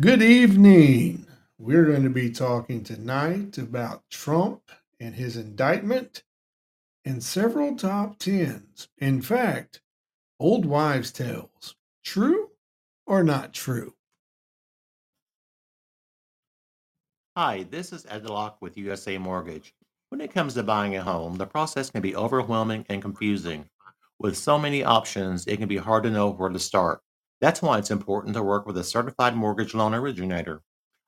Good evening. We're going to be talking tonight about Trump and his indictment and several top tens. In fact, old wives' tales. True or not true? Hi, this is Ed Locke with USA Mortgage. When it comes to buying a home, the process can be overwhelming and confusing. With so many options, it can be hard to know where to start. That's why it's important to work with a certified mortgage loan originator.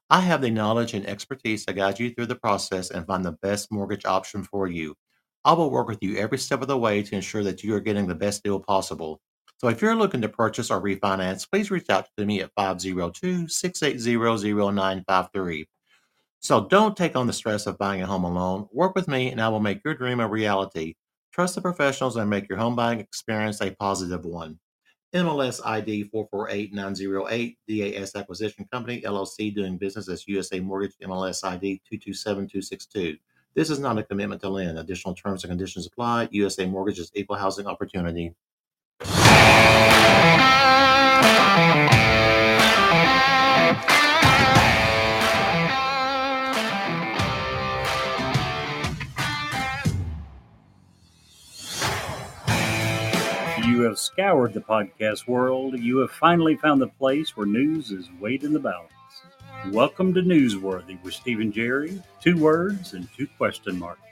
I have the knowledge and expertise to guide you through the process and find the best mortgage option for you. I will work with you every step of the way to ensure that you are getting the best deal possible. So if you're looking to purchase or refinance, please reach out to me at 502 680 0953. So don't take on the stress of buying a home alone. Work with me and I will make your dream a reality. Trust the professionals and make your home buying experience a positive one. MLS ID 448908, DAS Acquisition Company, LLC, doing business as USA Mortgage, MLS ID 227262. This is not a commitment to lend. Additional terms and conditions apply. USA Mortgage is equal housing opportunity. You have scoured the podcast world. You have finally found the place where news is weighed in the balance. Welcome to Newsworthy with Stephen Jerry. Two words and two question marks.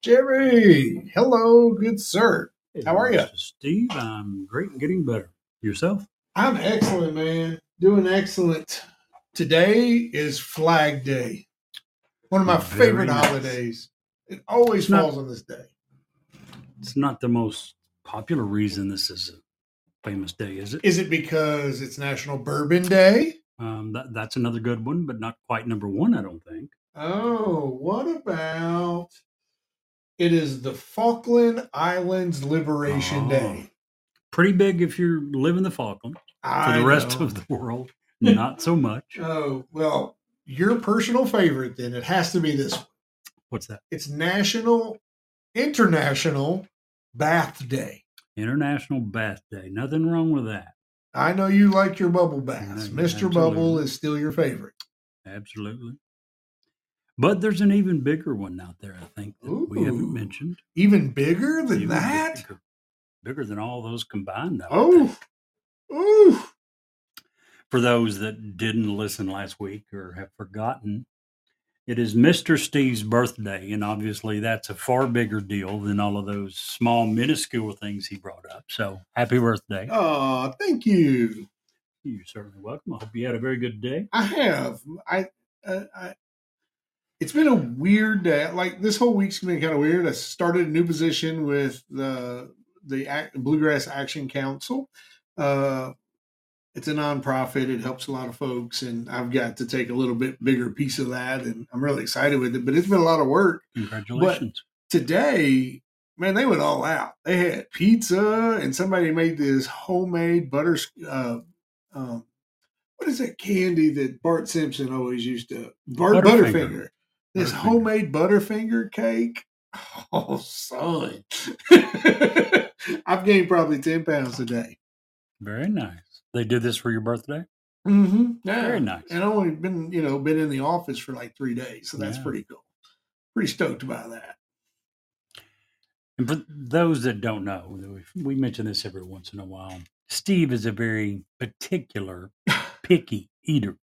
Jerry, hello, good sir. How are you? Steve, I'm great and getting better. Yourself? I'm excellent, man. Doing excellent. Today is Flag Day, one of my Very favorite nice. holidays. It always It's not- falls on this day. It's not the most popular reason this is a famous day, is it? Is it because it's National Bourbon Day? Um, that, that's another good one, but not quite number one, I don't think. Oh, what about it is the Falkland Islands Liberation Oh. Day? Pretty big if you're living the Falklands. For I the rest know. of the world, not so much. Oh, well, your personal favorite then it has to be this one. What's that? It's National International Bath Day. International Bath Day. Nothing wrong with that. I know you like your bubble baths. Mr. Bubble is still your favorite. Absolutely. But there's an even bigger one out there, I think, that we haven't mentioned. Even bigger than Even that? Bigger, bigger than all those combined. I Oh, ooh. For those that didn't listen last week or have forgotten, it is Mr. Steve's birthday. And obviously, that's a far bigger deal than all of those small, minuscule things he brought up. So happy birthday. Oh, thank you. You're certainly welcome. I hope you had a very good day. I have. I, uh, I. It's been a weird day. Like this whole week's been kind of weird. I started a new position with the the Bluegrass Action Council. Uh, it's a nonprofit. It helps a lot of folks, and I've got to take a little bit bigger piece of that, and I'm really excited with it. But it's been a lot of work. Congratulations. Today, man, they went all out. They had pizza, and somebody made this homemade butter. Uh, um, what is that candy that Bart Simpson always used to? Bart Butterfinger. Butterfinger. This Butterfinger. homemade Butterfinger cake. Oh, son. I've gained probably 10 pounds a day. Very nice. They did this for your birthday? Mm-hmm. Yeah. Very nice. And only been, you know, been in the office for like three days. So that's Yeah. pretty cool. Pretty stoked about that. And for those that don't know, we- we mention this every once in a while. Steve is a very particular, picky eater.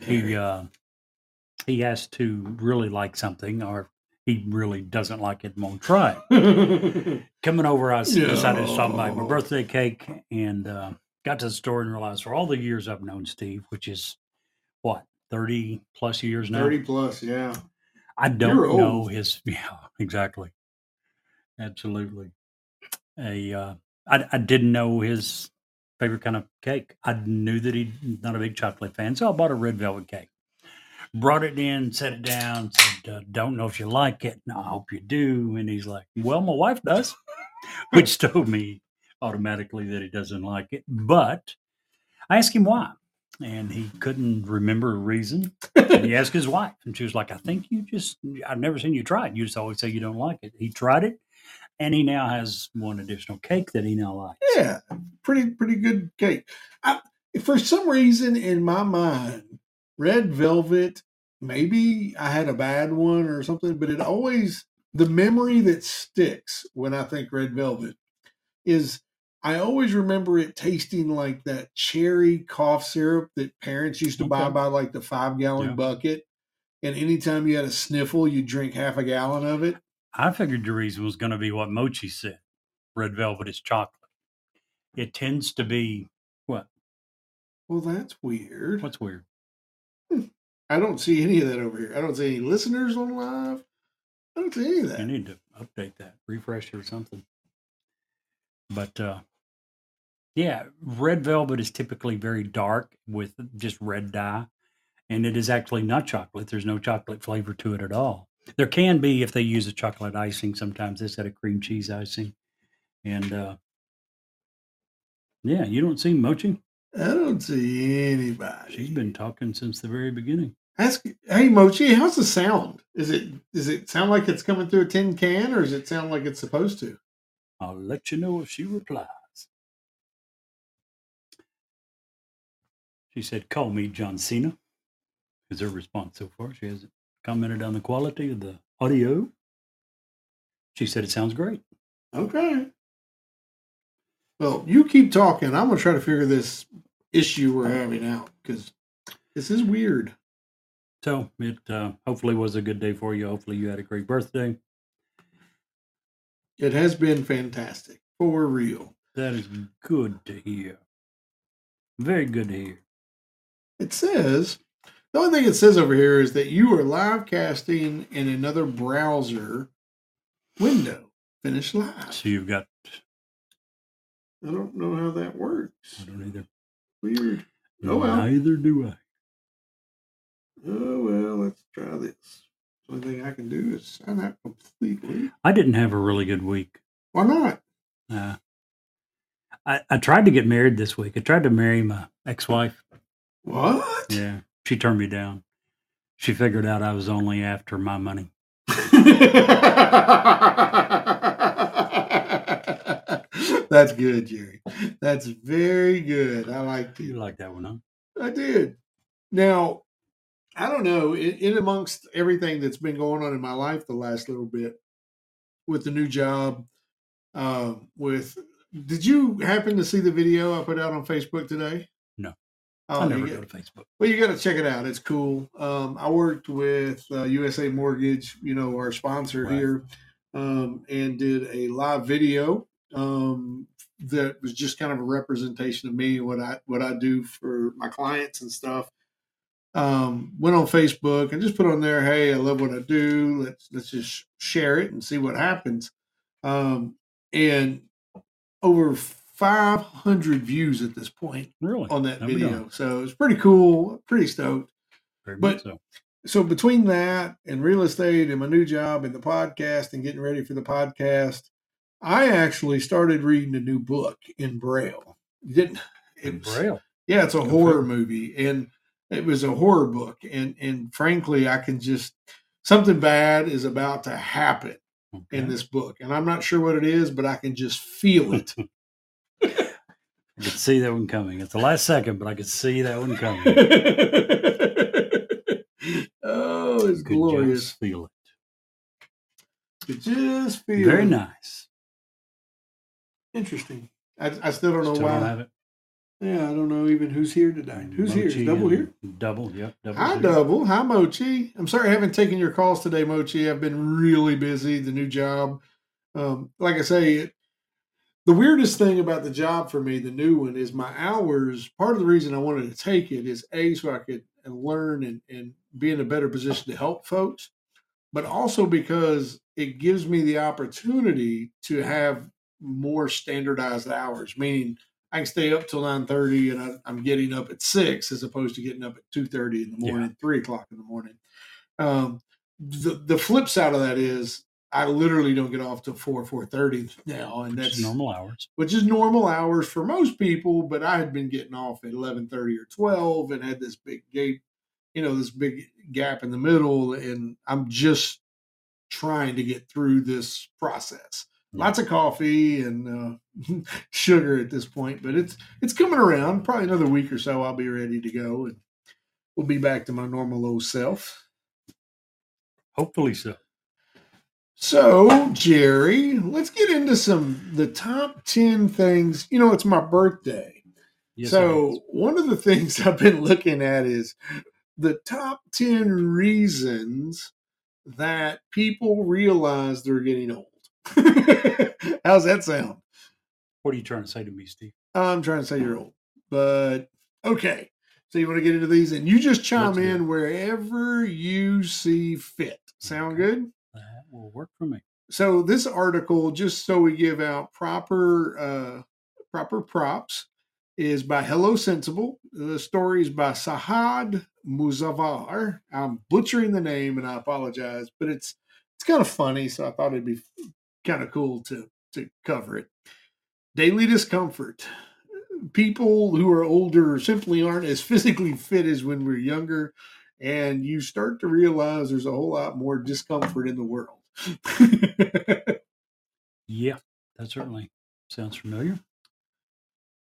He uh, he has to really like something, or he really doesn't like it and won't try. Coming over, I s- decided to stop by my birthday cake and uh, got to the store and realized for all the years I've known Steve, which is what thirty plus years now, 30 plus, yeah. I don't You're know old. his. Yeah, exactly. Absolutely. A, uh, I, I didn't know his favorite kind of cake. I knew that he's not a big chocolate fan, so I bought a red velvet cake. Brought it in, set it down, said, uh, "Don't know if you like it. No, I hope you do." And he's like, "Well, my wife does," which told me automatically that he doesn't like it. But I asked him why, and he couldn't remember a reason. And he asked his wife, and she was like, "I think you just—I've never seen you try it. You just always say you don't like it." He tried it, And he now has one additional cake that he now likes. Yeah, pretty pretty good cake. I, for some reason, in my mind, red velvet. Maybe I had a bad one or something, but it always the memory that sticks when I think red velvet is I always remember it tasting like that cherry cough syrup that parents used to buy by like the five gallon Yeah. bucket. And anytime you had a sniffle, you'd drink half a gallon of it. I figured the reason was going to be what Mochi said. Red velvet is chocolate. It tends to be what? Well, that's weird. What's weird? I don't see any of that over here. I don't see any listeners on live. I don't see any of You that. need to update that, refresh it or something. But uh, yeah, red velvet is typically very dark with just red dye, and it is actually not chocolate. There's no chocolate flavor to it at all. There can be if they use a chocolate icing. Sometimes this had a cream cheese icing, and uh, yeah, you don't see Mochi. I don't see anybody. She's been talking since the very beginning. Ask, hey Mochi, how's the sound? Is it does it sound like it's coming through a tin can, or does it sound like it's supposed to? I'll let you know if she replies. She said, Call me John Cena. Is her response so far. She hasn't commented on the quality of the audio. She said, It sounds great. Okay. Well, you keep talking. I'm gonna try to figure this issue we're having out because this is weird. So it uh, hopefully was a good day for you. Hopefully you had a great birthday. It has been fantastic for real. That is good to hear. Very good to hear. It says the only thing it says over here is that you are live casting in another browser window. Finish live. So you've got, I don't know how that works. I don't either. Weird. Oh, well. Neither do I. Oh well, let's try this. The only thing I can do is sign out completely. I didn't have a really good week. Why not? Uh, I, I tried to get married this week. I tried to marry my ex wife. What? Yeah. She turned me down. She figured out I was only after my money. That's good, Jerry. That's very good. I liked You like that one, huh? I did. Now, I don't know. In, in amongst everything that's been going on in my life the last little bit, with the new job, um, with did you happen to see the video I put out on Facebook today? Oh, I never get- go to Facebook. well, you got to check it out. It's cool. Um, I worked with uh, USA Mortgage, you know, our sponsor Right. here, um, and did a live video um, that was just kind of a representation of me, and what I what I do for my clients and stuff. Um, went on Facebook and just put on there, "Hey, I love what I do. Let's let's just share it and see what happens." Um, and over 500 views at this point Really? on that video. So it's pretty cool, pretty stoked. Very but- so. So between that and real estate and my new job and the podcast and getting ready for the podcast, I actually started reading a new book in Braille. Didn't In Braille. Yeah, it's a Go horror movie, and it was a horror book, and and frankly, I can just something bad is about to happen in this book, and I'm not sure what it is, but I can just feel it. I could see that one coming. It's the last second, but I could see that one coming. oh, it's Could glorious. just feel it. It just feels Very nice. interesting. I, I still don't know Still why. don't it. Yeah, I don't know even who's here today. Who's here? Is Double here? Double, yep. Double's Hi, here. Double. Hi, Mochi. I'm sorry I haven't taken your calls today, Mochi. I've been really busy. The new job. Um, like I say, it, the weirdest thing about the job for me, the new one, is my hours. Part of the reason I wanted to take it is A, so I could learn and, and be in a better position to help folks, but also because it gives me the opportunity to have more standardized hours, meaning I can stay up till nine thirty, and I, I'm getting up at six as opposed to getting up at two thirty in the Yeah. morning, three o'clock in the morning. Um, the the flip side of that is I literally don't get off till four four thirty now, and that's normal hours. which is normal hours for most people. But I had been getting off at eleven thirty or twelve, and had this big gate, you know, this big gap in the middle, and I'm just trying to get through this process. lots of coffee and uh, sugar at this point. But it's it's coming around. Probably another week or so, I'll be ready to go, and we'll be back to my normal old self. Hopefully so. So, Jerry, let's get into some the top 10 things. You know, it's my birthday. Yes, so, one of the things I've been looking at is the top 10 reasons that people realize they're getting old. How's that sound? what are you trying to say to me, Steve? I'm trying to say you're old, but okay. So, you want to get into these and you just chime in wherever you see fit. Sound good? Will work for me. so this article just so we give out proper uh proper props is by hello sensible. The story is by sahad muzavar i'm butchering the name and i apologize but it's it's kind of funny so i thought it'd be kind of cool to to cover it. Daily discomfort. People who are older simply aren't as physically fit as when we're younger and you start to realize there's a whole lot more discomfort in the world Yeah, that certainly sounds familiar.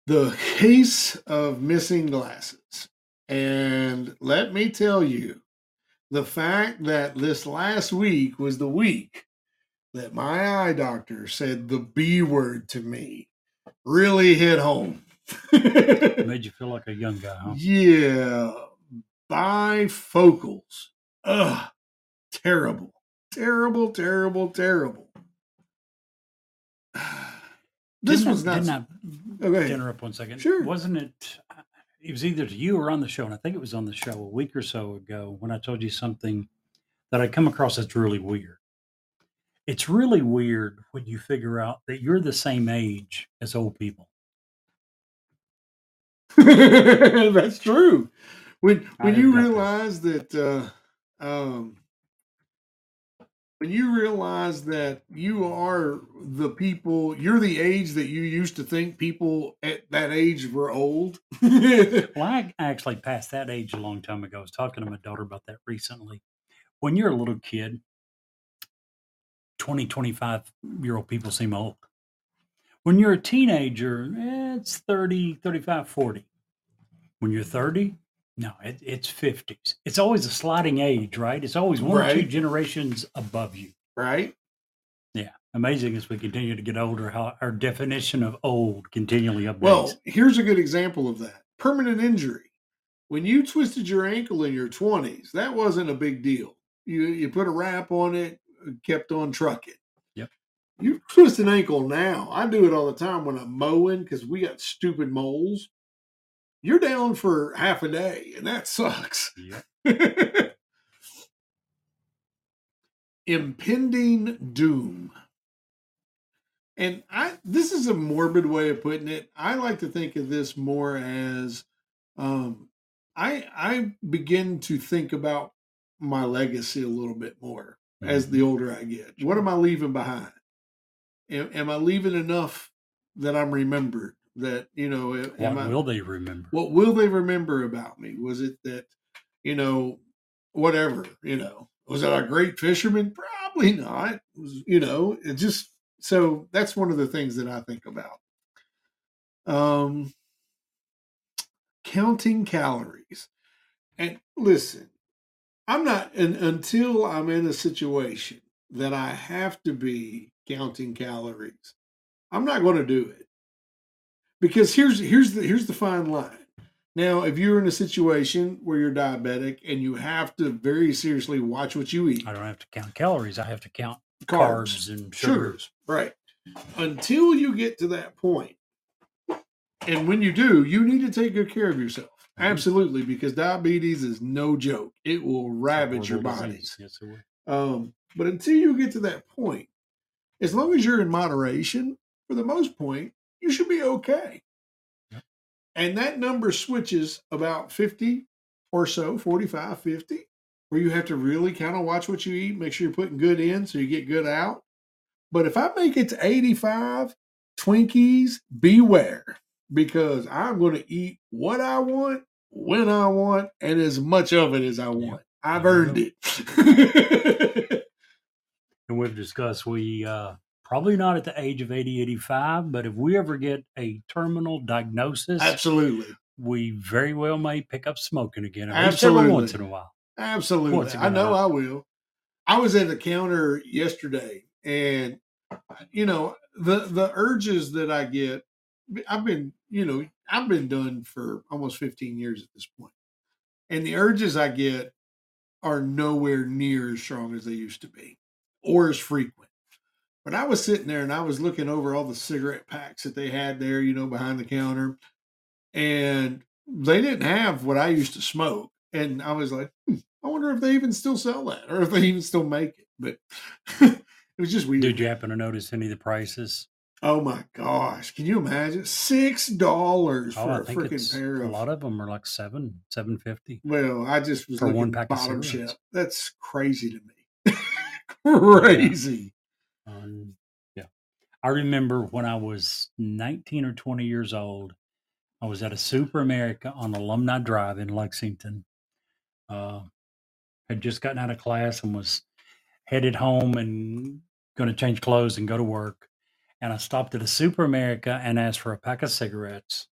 the case of missing glasses. And let me tell you, the fact that this last week was the week that my eye doctor said the B word to me really hit home. Made you feel like a young guy, huh? yeah, bifocals. Ugh, terrible, terrible, terrible, terrible. This Didn't I- was not. Didn't I, Oh, ahead. interrupt one second? Sure. Wasn't it? It was either to you or on the show, and I think it was on the show a week or so ago when I told you something that I come across that's really weird. It's really weird when you figure out that you're the same age as old people. That's true. When when you got that. realize that uh, um, when you realize that you are the people, you're the age that you used to think people at that age were old. Well, I actually passed that age a long time ago. I was talking to my daughter about that recently. When you're a little kid, 20, 25 year old people seem old. When you're a teenager, it's 30, 35, 40. When you're 30, no, it, it's 50s. It's always a sliding age, right? It's always one or two generations above you. right? Yeah. Amazing as we continue to get older, how our definition of old continually updates. Well, here's a good example of that permanent injury. When you twisted your ankle in your 20s, that wasn't a big deal. You, you put a wrap on it, kept on trucking. Yep. You twist an ankle now. I do it all the time when I'm mowing because we got stupid moles. You're down for half a day, and that sucks. Yep. impending doom. And I this is a morbid way of putting it. I like to think of this more as um I I begin to think about my legacy a little bit more as the older I get. What am I leaving behind? Am, am I leaving enough that I'm remembered? That you know, what I, will they remember? what will they remember about me? Was it that, you know, whatever, you know, was that I a great fisherman? Probably not. It was, you know, it just so that's one of the things that I think about. Um counting calories. And listen, I'm not and until I'm in a situation that I have to be counting calories. I'm not going to do it because here's here's the here's the fine line. Now, if you're in a situation where you're diabetic and you have to very seriously watch what you eat, I don't have to count calories. I have to count carbs, carbs, and sugars, sugars. right? Until you get to that point, and when you do, you need to take good care of yourself. Mhm. Absolutely, because diabetes is no joke. It will ravage your body. Yes, it will. Um, but until you get to that point, as long as you're in moderation, for the most point, you should be okay. Yep. And that number switches about 50 or so, 45, 50, where you have to really kind of watch what you eat, make sure you're putting good in so you get good out. But if I make it to 85, Twinkies, beware, because I'm going to eat what I want, when I want, and as much of it as I want. I've earned it. And we've discussed we uh, Probably not at the age of 80, 85, but if we ever get a terminal diagnosis, Absolutely. we very well may pick up smoking again. Absolutely. once in a while. Absolutely. I know? I will. I was at the counter yesterday and you know, the the urges that I get I've been, you know, I've been done for almost 15 years at this point. And the urges I get are nowhere near as strong as they used to be or as frequent. But I was sitting there and I was looking over all the cigarette packs that they had there, you know, behind the counter. And they didn't have what I used to smoke. And I was like, hmm, I wonder if they even still sell that or if they even still make it. But it was just weird. Did you happen to notice any of the prices? Oh my gosh. Can you imagine? Six dollars Oh, for I a freaking pair a lot of them are like seven, seven fifty. well, I just was For looking one pack of bottom cigarettes. shelf. That's crazy to me. crazy. Um, yeah, I remember when I was nineteen or twenty years old. I was at a Super America on Alumni Drive in Lexington. Uh, had just gotten out of class and was headed home and going to change clothes and go to work. And I stopped at a Super America and asked for a pack of cigarettes.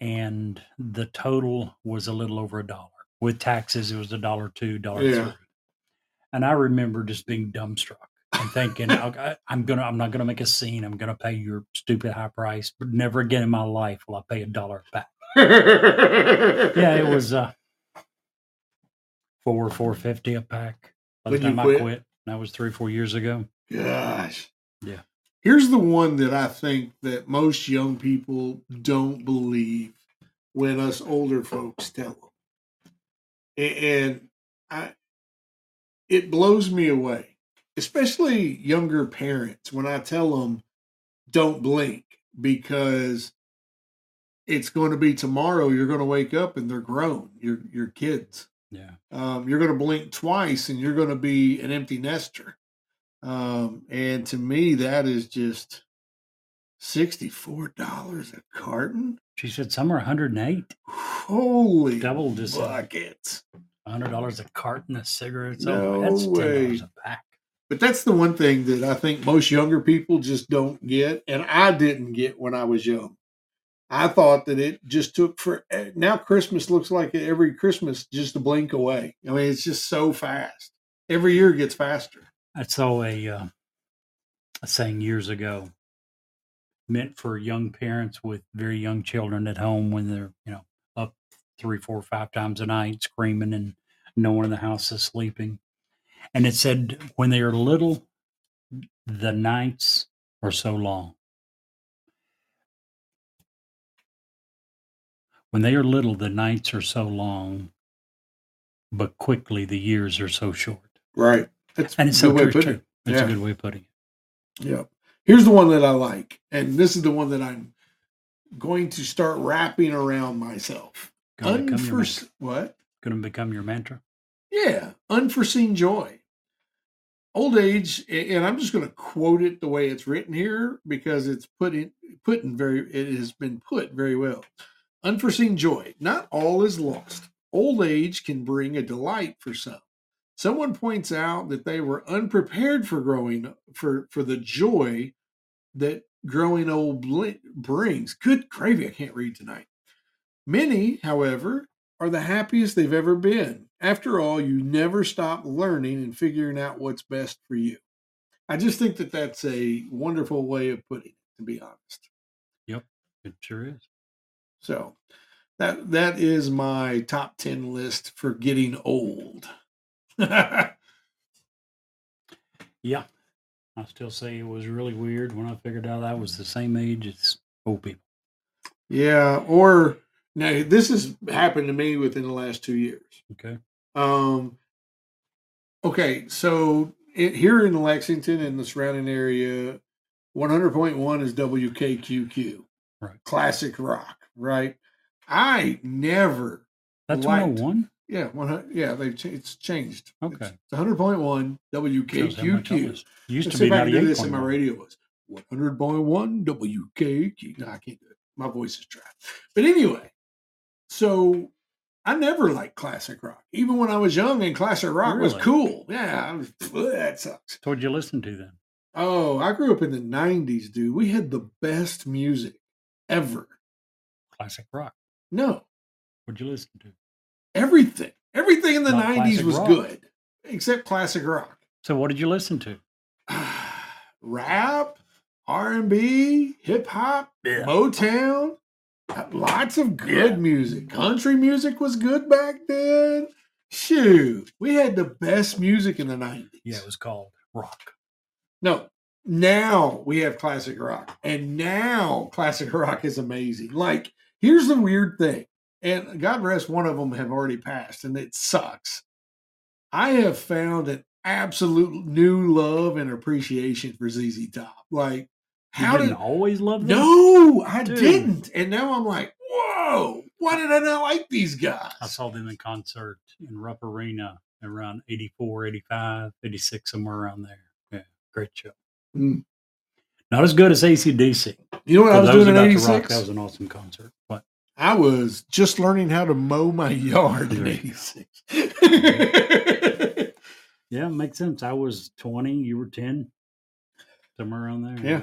And the total was a little over a dollar. With taxes, it was a dollar two, dollar Yeah. three. And I remember just being dumbstruck and thinking, "Okay, I'm gonna, I'm not gonna make a scene. I'm gonna pay your stupid high price, but never again in my life will I pay a dollar a pack. Yeah, it was uh four, four fifty a pack. By the time I quit? quit, that was three, four years ago. Gosh. Yeah. Here's the one that I think that most young people don't believe when us older folks tell them. And I it blows me away, especially younger parents when I tell them don't blink because it's going to be tomorrow you're going to wake up and they're grown. You're you're kids Yeah. um, you're going to blink twice and you're going to be an empty nester. Um, and to me, that is just $64 a carton. She said some are 108 Holy Double buckets. $100 a carton of cigarettes. No oh, that's way. $10 a pack. But that's the one thing that I think most younger people just don't get. And I didn't get when I was young. I thought that it just took for eh, now Christmas looks like every Christmas just a blink away. I mean, it's just so fast. Every year gets faster. I saw a, uh, a saying years ago meant for young parents with very young children at home when they're, you know, up three, four, five times a night screaming and no one in the house is sleeping. And it said, when they are little, the nights are so long. When they are little, the nights are so long, but quickly the years are so short. Right. That's And it's a good so way true, putting it. That's Yeah. a good way of putting it. Yeah. Here's the one that I like, and this is the one that I'm going to start wrapping around myself. Gonna what? Going to become your mantra. Yeah, unforeseen joy. Old age, and I'm just going to quote it the way it's written here because it's put in put in very it has been put very well. Unforeseen joy. Not all is lost. Old age can bring a delight for some. Someone points out that they were unprepared for growing for for the joy that growing old brings. Good gravy, I can't read tonight. Many, however, are the happiest they've ever been. After all, you never stop learning and figuring out what's best for you. I just think that that's a wonderful way of putting it, to be honest. Yep, it sure is. So that that is my top ten list for getting old. Yeah. I still say it was really weird when I figured out I was hmm. the same age as old people. yeah, or now this has happened to me within the last two years. Okay. Um, okay, so it, here in Lexington and the surrounding area, 100.1 is WKQQ, Right. classic rock, right? I never, That's Liked. 101? yeah, 100, yeah, they've ch- it's changed. Okay. It's 100.1 Shows how much WKQQ. Used Let's to be if I can do this in my radio voice. 100.1 WKQ. No, I can't do it. My voice is dry. But anyway, so I never liked classic rock. Even when I was young and classic rock was cool. Yeah, I was, that sucks. So what'd you listen to then? Oh, I grew up in the '90s, dude. We had the best music ever. Classic rock. No, What'd you listen to? everything, everything in the Not '90s was rock. good, except classic rock. So what did you listen to? Rap, R and B, hip hop, Yeah. Motown. Lots of good music. Country music was good back then. Shoot, we had the best music in the '90s. Yeah, it was called rock. No, now we have classic rock, and now classic rock is amazing. Like, here's the weird thing, and God rest one of them have already passed, and it sucks. I have found an absolute new love and appreciation for ZZ Top. Like, how didn't did always love them? no, I Dude. didn't, and now I'm like, whoa, why did I not like these guys? I saw them in concert in Rupp Arena around 84, 85, 86, somewhere around there. Yeah, great show. Mm. Not as good as ACDC. You know what I For was doing in about to rock, '86? that was an awesome concert. But I was just learning how to mow my yard in '86. yeah, makes sense. I was 20, you were 10, somewhere around there. Yeah.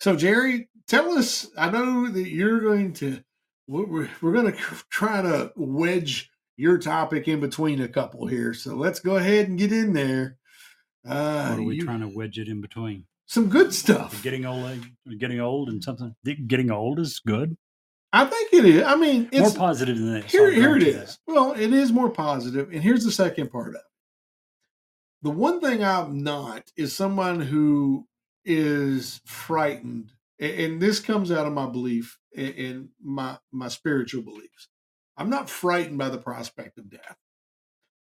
So, Jerry, tell us. I know that you're going to. We're, we're- going to try to wedge your topic in between a couple here. So let's go ahead and get in there. Uh, What are we you- trying to wedge it in between? some good stuff. getting old, eh, getting old, and something. Getting old is good. I think it is. I mean, it's More positive than this. here. Here it grant. Well, it is more positive, and here's the second part of it. The one thing I'm not is someone who is frightened, and this comes out of my belief and my my spiritual beliefs. I'm not frightened by the prospect of death.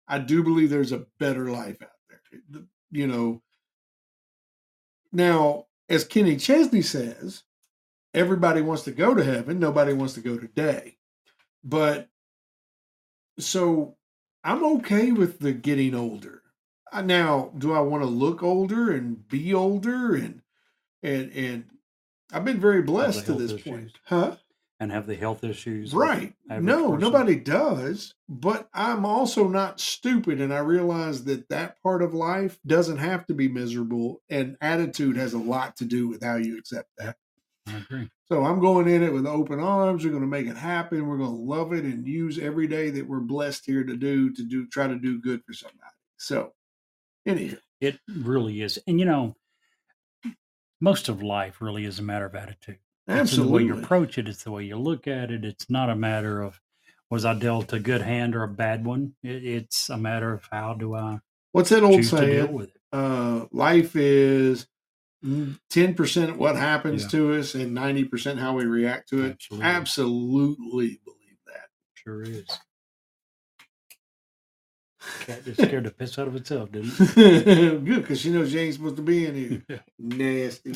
I do believe there's a better life out there. You know. Now, as Kenny Chesney says, everybody wants to go to heaven. Nobody wants to go today. But so I'm okay with the getting older. Now, do I want to look older and be older and and and I've been very blessed to this issues. point. Huh? And have the health issues. Right. No, person. nobody does. But I'm also not stupid. And I realize that that part of life doesn't have to be miserable. And attitude has a lot to do with how you accept that. I agree. So I'm going in it with open arms. We're going to make it happen. We're going to love it and use every day that we're blessed here to do to do try to do good for somebody. So, anyhow, It really is. And you know, most of life really is a matter of attitude. It's the way you approach it, it's the way you look at it. It's not a matter of was I dealt a good hand or a bad one. It, it's a matter of how do I What's that old choose to deal saying? with it. Uh, life is ten percent what happens Yeah. to us and ninety percent how we react to it. Absolutely. Absolutely believe that. Sure is. Cat just scared the piss out of itself, didn't it? Good, because she knows she ain't supposed to be in here. Yeah. Nasty.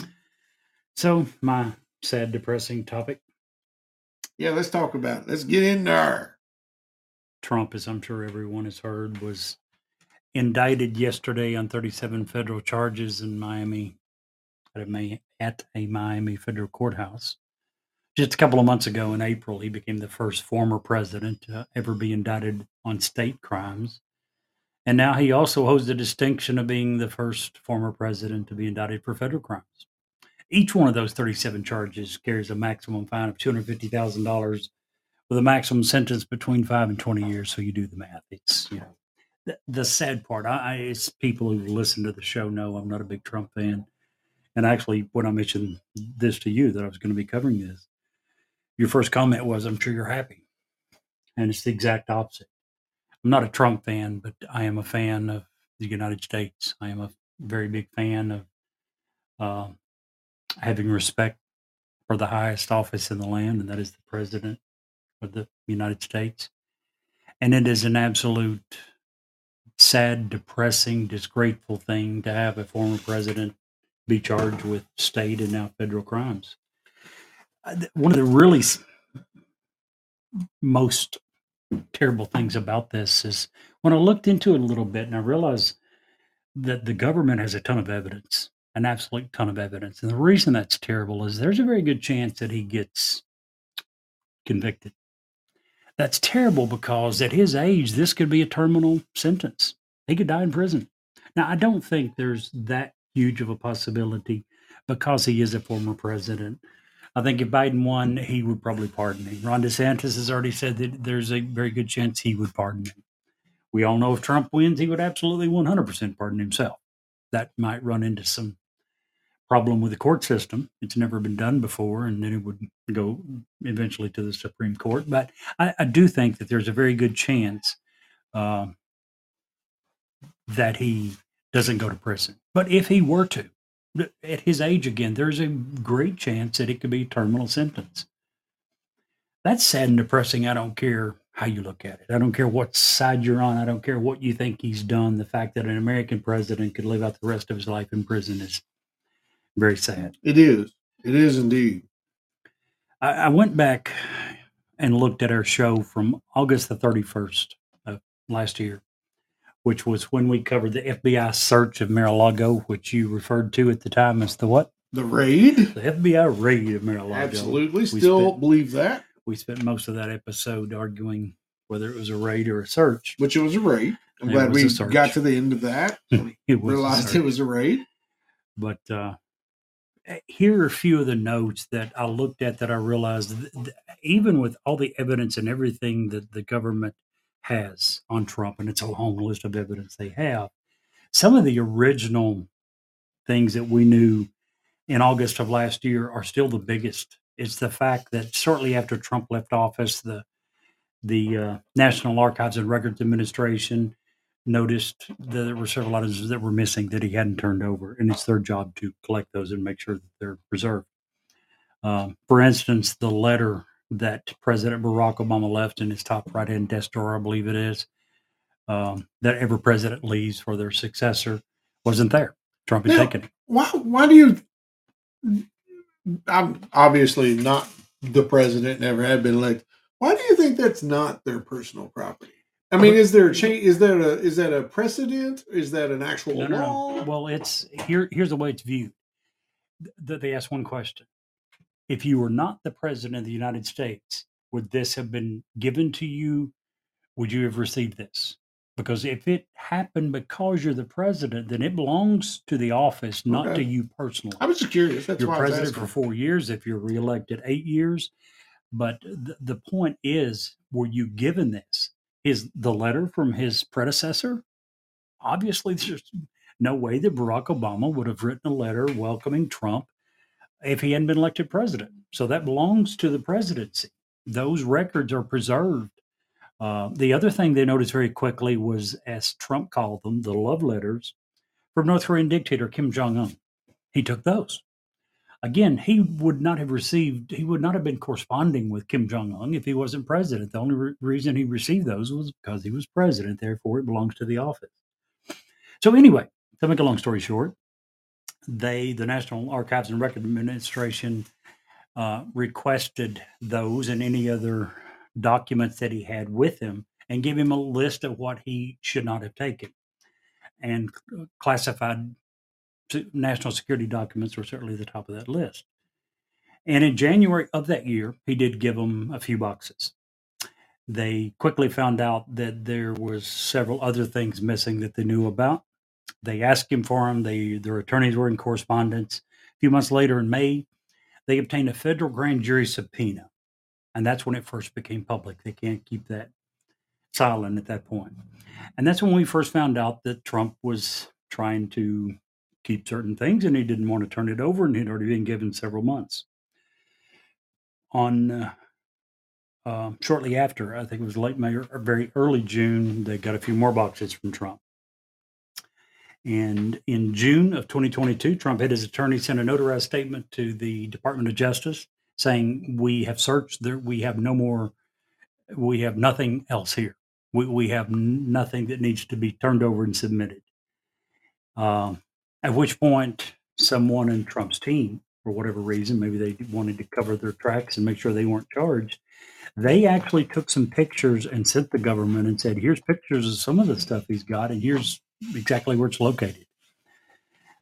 So my sad, depressing topic. Yeah, let's talk about it. Let's get in there. Trump, as I'm sure everyone has heard, was indicted yesterday on 37 federal charges in Miami at a, at a Miami federal courthouse. Just a couple of months ago in April, he became the first former president to ever be indicted on state crimes. And now he also holds the distinction of being the first former president to be indicted for federal crimes. Each one of those 37 charges carries a maximum fine of $250,000 with a maximum sentence between five and 20 years. So you do the math. It's, you know, the, the sad part, I, I, it's people who listen to the show know I'm not a big Trump fan. And actually, when I mentioned this to you, that I was going to be covering this, your first comment was, I'm sure you're happy. And it's the exact opposite. I'm not a Trump fan, but I am a fan of the United States. I am a very big fan of uh, having respect for the highest office in the land, and that is the president of the United States. And it is an absolute sad, depressing, disgraceful thing to have a former president be charged with state and now federal crimes. Uh, One of the really most terrible things about this is when I looked into it a little bit and I realized that the government has a ton of evidence, an absolute ton of evidence. And the reason that's terrible is there's a very good chance that he gets convicted. That's terrible because at his age, this could be a terminal sentence. He could die in prison. Now, I don't think there's that huge of a possibility because he is a former president. I think if Biden won, he would probably pardon him. Ron DeSantis has already said that there's a very good chance he would pardon him. We all know if Trump wins, he would absolutely 100% pardon himself. That might run into some problem with the court system. It's never been done before, and then it would go eventually to the Supreme Court. But I, I do think that there's a very good chance uh, that he doesn't go to prison. But if he were to, at his age again, there's a great chance that it could be a terminal sentence. That's sad and depressing. I don't care how you look at it. I don't care what side you're on. I don't care what you think he's done. The fact that an American president could live out the rest of his life in prison is very sad. It is. It is indeed. I, I went back and looked at our show from August the 31st of last year, which was when we covered the FBI search of Mar-a-Lago, which you referred to at the time as the what? The raid? The FBI raid of Mar-a-Lago. Absolutely. We Still spent, believe that. We spent most of that episode arguing whether it was a raid or a search. Which it was a raid. I'm glad we got to the end of that. it was realized it was a raid. But uh, Eh, here are a few of the notes that I looked at that I realized that even with all the evidence and everything that the government has on Trump, and it's a long list of evidence they have, some of the original things that we knew in August of last year are still the biggest. It's the fact that shortly after Trump left office, the the uh, National Archives and Records Administration noticed that there were several items that were missing that he hadn't turned over, and it's their job to collect those and make sure that they're preserved. Um, for instance, the letter that President Barack Obama left in his top right hand desk drawer, I believe it is, um, that every president leaves for their successor, wasn't there. Trump had now, taken it. Why, why do you? I'm obviously not the president, never had been elected. Why do you think that's not their personal property? I mean, is there a change? Is that a is that a precedent? Is that an actual no, no, law? No. Well, it's here. Here's the way it's viewed. That they ask one question: If you were not the president of the United States, would this have been given to you? Would you have received this? Because if it happened because you're the president, then it belongs to the office, not okay. to you personally. I was just curious. That's you're why president for four years. If you're reelected, eight years. But the, the point is, were you given this? Is the letter from his predecessor. Obviously, there's no way that Barack Obama would have written a letter welcoming Trump if he hadn't been elected president. So that belongs to the presidency. Those records are preserved. Uh, the other thing they noticed very quickly was, as Trump called them, the love letters from North Korean dictator Kim Jong Un. He took those again, he would not have received, he would not have been corresponding with Kim Jong un if he wasn't president. The only re- reason he received those was because he was president. Therefore, it belongs to the office. So, anyway, to make a long story short, they, the National Archives and Record Administration, uh, requested those and any other documents that he had with him and give him a list of what he should not have taken and classified national security documents were certainly the top of that list. And in January of that year, he did give them a few boxes. They quickly found out that there was several other things missing that they knew about. They asked him for them. They, their attorneys were in correspondence. A few months later, in May, they obtained a federal grand jury subpoena, and that's when it first became public. They can't keep that silent at that point. And that's when we first found out that Trump was trying to keep certain things, and he didn't want to turn it over, and he'd already been given several months. On uh, uh, shortly after, I think it was late May or very early June, they got a few more boxes from Trump. And in June of 2022, Trump had his attorney send a notarized statement to the Department of Justice saying, "We have searched. There, we have no more. We have nothing else here. We, we have nothing that needs to be turned over and submitted." Um, at which point, someone in Trump's team, for whatever reason, maybe they wanted to cover their tracks and make sure they weren't charged, they actually took some pictures and sent the government and said, here's pictures of some of the stuff he's got, and here's exactly where it's located.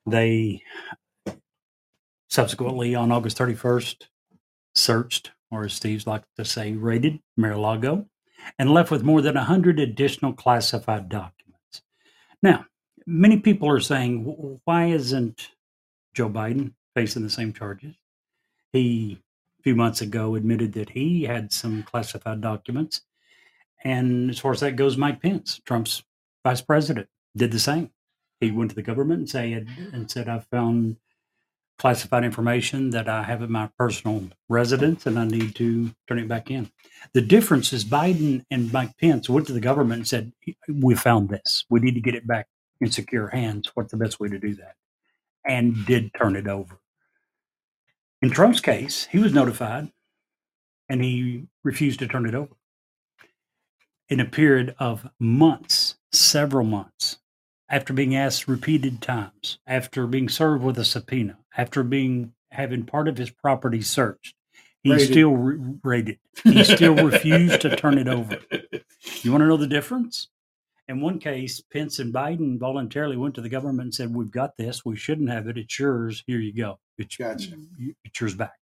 They subsequently, on August 31st, searched, or as Steve's like to say, raided Mar-a-Lago, and left with more than 100 additional classified documents. Now, many people are saying, why isn't Joe Biden facing the same charges? He, a few months ago, admitted that he had some classified documents. And as far as that goes, Mike Pence, Trump's vice president, did the same. He went to the government and said, and said, I found classified information that I have at my personal residence and I need to turn it back in. The difference is Biden and Mike Pence went to the government and said, We found this. We need to get it back in secure hands. What's the best way to do that? And did turn it over. In Trump's case, he was notified and he refused to turn it over. In a period of months, several months, after being asked repeated times, after being served with a subpoena, after being having part of his property searched, he Raided. still re- raided. He still refused to turn it over. You want to know the difference? In one case, Pence and Biden voluntarily went to the government and said, "We've got this. We shouldn't have it. It's yours. Here you go. It's, Gotcha. it's yours back."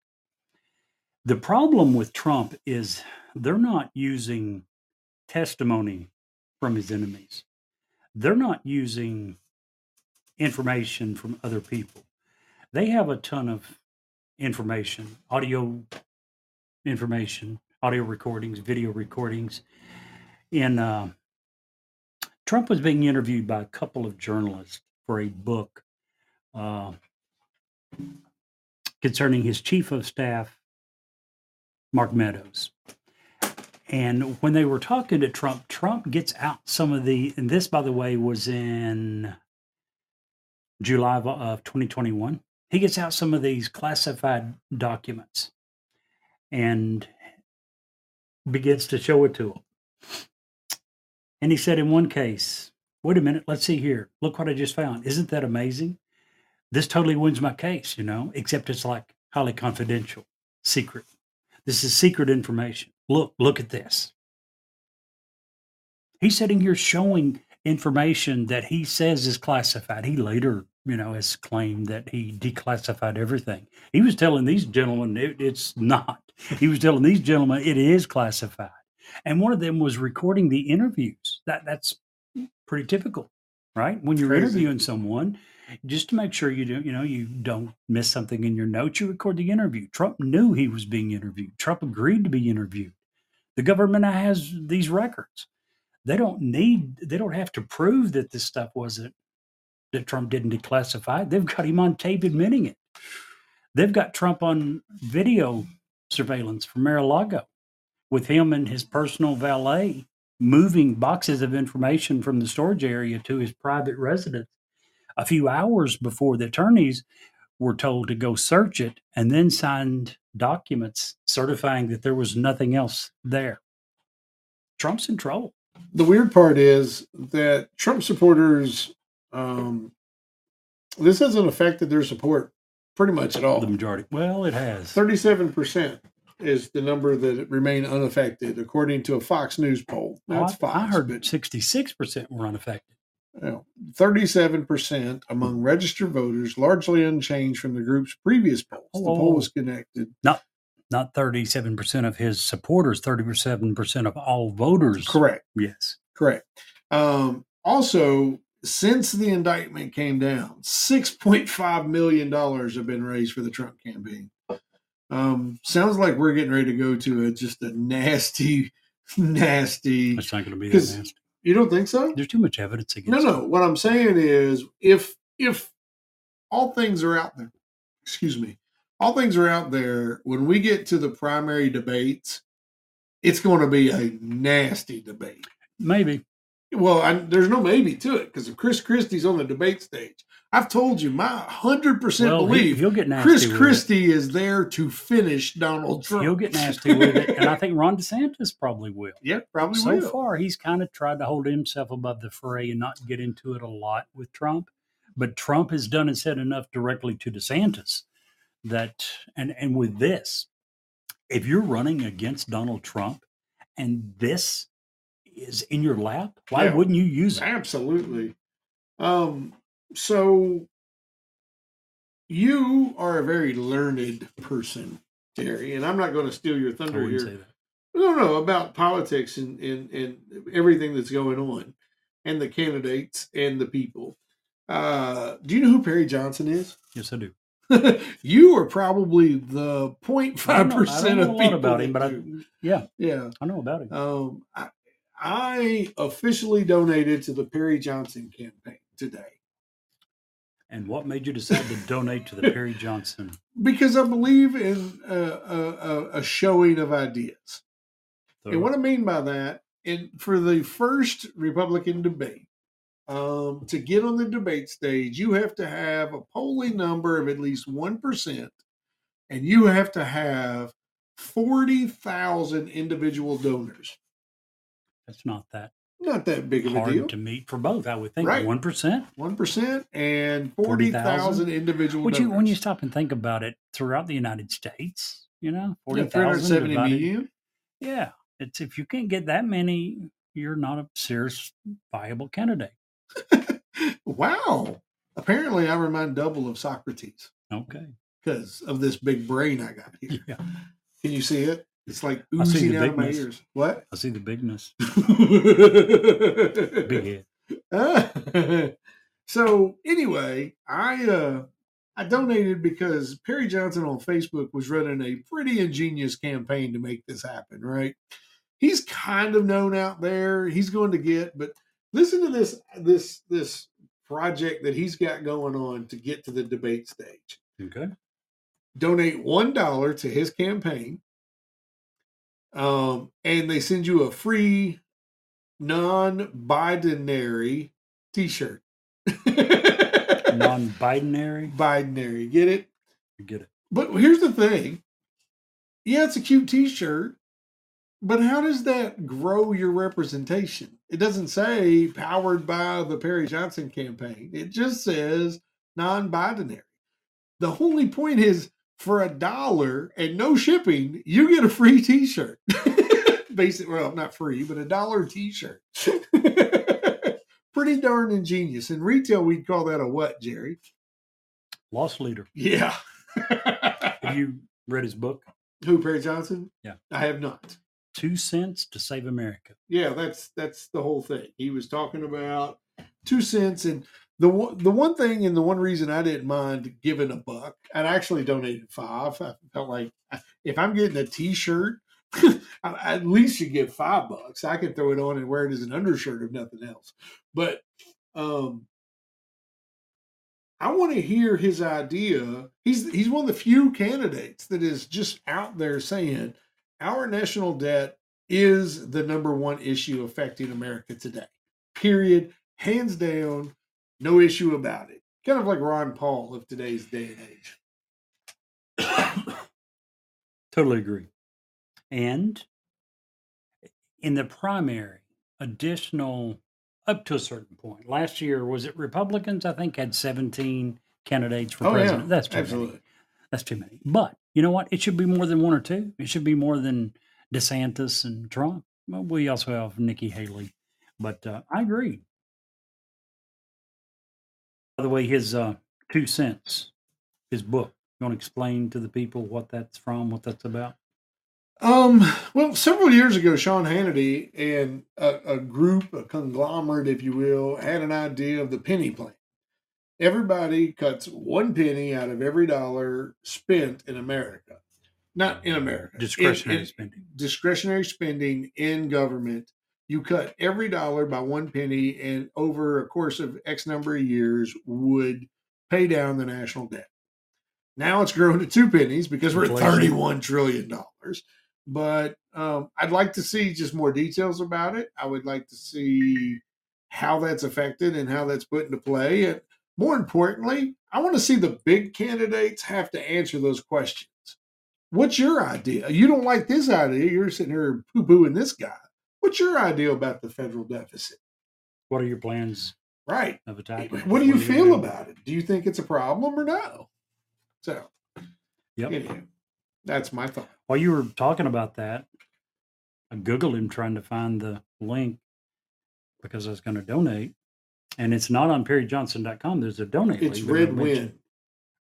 The problem with Trump is they're not using testimony from his enemies. They're not using information from other people. They have a ton of information, audio information, audio recordings, video recordings. And uh, Trump was being interviewed by a couple of journalists for a book uh, concerning his chief of staff, Mark Meadows. And when they were talking to Trump, Trump gets out some of the, and this, by the way, was in July of, uh, of 2021. He gets out some of these classified documents and begins to show it to him. And he said, in one case, wait a minute, let's see here. Look what I just found. Isn't that amazing? This totally wins my case, you know, except it's like highly confidential, secret. This is secret information. Look, look at this. He's sitting here showing information that he says is classified. He later, you know, has claimed that he declassified everything. He was telling these gentlemen it, it's not. He was telling these gentlemen it is classified. And one of them was recording the interviews. That that's pretty typical, right? When you're Crazy. interviewing someone, just to make sure you don't, you know, you don't miss something in your notes, you record the interview. Trump knew he was being interviewed. Trump agreed to be interviewed. The government has these records. They don't need, they don't have to prove that this stuff wasn't, that Trump didn't declassify. They've got him on tape admitting it. They've got Trump on video surveillance from Mar-a-Lago with him and his personal valet moving boxes of information from the storage area to his private residence a few hours before the attorneys were told to go search it and then signed documents certifying that there was nothing else there. Trump's in trouble. the weird part is that Trump supporters, um, this hasn't affected their support pretty much at all. The majority. Well, it has. Thirty-seven percent is the number that remain unaffected, according to a Fox News poll. That's I, Fox. I heard that 66% were unaffected. Know, 37% among registered voters, largely unchanged from the group's previous polls. The poll Oh. was connected. Not not 37% of his supporters, 37% of all voters. Correct. Yes. Correct. Um, also, since the indictment came down, $6.5 million have been raised for the Trump campaign. Um, sounds like we're getting ready to go to a, just a nasty, nasty. It's not going to be that nasty. You don't think so? There's too much evidence against. No, no. What I'm saying is, if if all things are out there, excuse me, all things are out there. When we get to the primary debates, it's going to be a nasty debate. Maybe. Well, I, there's no maybe to it because if Chris Christie's on the debate stage, I've told you my hundred percent Well, he, belief he'll get nasty. Chris. Christie is there to finish Donald Trump. He'll get nasty with it. And I think Ron DeSantis probably will. Yeah, probably will. so will. far he's kind of tried to hold himself above the fray and not get into it a lot with Trump. But Trump has done and said enough directly to DeSantis that and and with this, if you're running against Donald Trump and this is in your lap, why Yeah. wouldn't you use it? Absolutely. Um, so you are a very learned person, Terry, and I'm not going to steal your thunder here. say that. No, no, about politics and, and, and everything that's going on and the candidates and the people. Uh, do you know who Perry Johnson is? Yes, I do. you are probably the 0.5 I I percent don't of know people about him, but I- Yeah, yeah. I know about him. Um, I, I officially donated to the Perry Johnson campaign today and what made you decide to donate to the Perry Johnson? because I believe in a, a, a- showing of ideas. And what I mean by that, in for the first Republican debate, um, to get on the debate stage, you have to have a polling number of at least one percent, and you have to have forty thousand individual donors. That's not that Not that big of a deal. to meet for both. I would think Right. one percent. One percent and 40,000? thousand individual. Would you, when you stop and think about it, throughout the United States, you know, forty Yeah, 370 thousand million. Yeah, it's if you can't get that many, you're not a serious viable candidate. Wow. Apparently, I remind double of Socrates Okay. because of this big brain I got here. Yeah, Can you see it? It's like oozing out of my ears. What? I see the bigness. Big head. so anyway, I uh I donated because Perry Johnson on Facebook was running a pretty ingenious campaign to make this happen, right? He's kind of known out there. He's going to get, but listen to this this this project that he's got going on to get to the debate stage Okay. donate one dollar to his campaign um and they send you a free non-binary t-shirt. Non-binary. binary get it? You get it. but here's the thing. Yeah it's a cute t-shirt but how does that grow your representation? It doesn't say powered by the perry johnson campaign. It just says non-binary the only point is for a dollar and no shipping you get a free t-shirt basic well not free but a dollar t-shirt pretty darn ingenious in retail we'd call that a what jerry Lost leader. yeah Have you read his book? Who Perry Johnson? Yeah. I have not. Two cents to save America. Yeah, that's that's the whole thing. He was talking about two cents, and the one the one thing and the one reason I didn't mind giving a buck, I actually donated five. I felt like if I'm getting a T-shirt, at least you give five bucks. I can throw it on and wear it as an undershirt if nothing else. But um, I want to hear his idea. He's he's one of the few candidates that is just out there saying our national debt is the number one issue affecting America today. Period. Hands down, no issue about it. Kind of like Ron Paul of today's day and age. Totally agree. And in the primary, additional up to a certain point. Last year, was it Republicans? I think had 17 candidates for Oh yeah, president. That's too absolutely. many. That's too many. But you know what? It should be more than one or two. It should be more than DeSantis and Trump. Well, we also have Nikki Haley. But uh, I agree. By the way, his uh, two cents, his book. You want to explain to the people what that's from, what that's about? Um, well, several years ago, Sean Hannity and a, a group, a conglomerate, if you will, had an idea of the penny plan. Everybody cuts one penny out of every dollar spent in America. Not in America. in- Discretionary in- spending. discretionary spending in government. You cut every dollar by one penny, and over a course of X number of years, would pay down the national debt. Now it's grown to two pennies because we're at thirty-one trillion dollars. But um, I'd like to see just more details about it. I would like to see how that's affected and how that's put into play. And more importantly, I want to see the big candidates have to answer those questions. What's your idea? You don't like this idea. You're sitting here poo pooing this guy. What's your idea about the federal deficit? What are your plans Right. of attack? it? What do you feel do? about it? Do you think it's a problem or no? So, Yep. anyhow, that's my thought. While you were talking about that, I Googled him trying to find the link because I was going to donate. And it's not on perryjohnson.com. There's a donate It's link. but I Red Wind.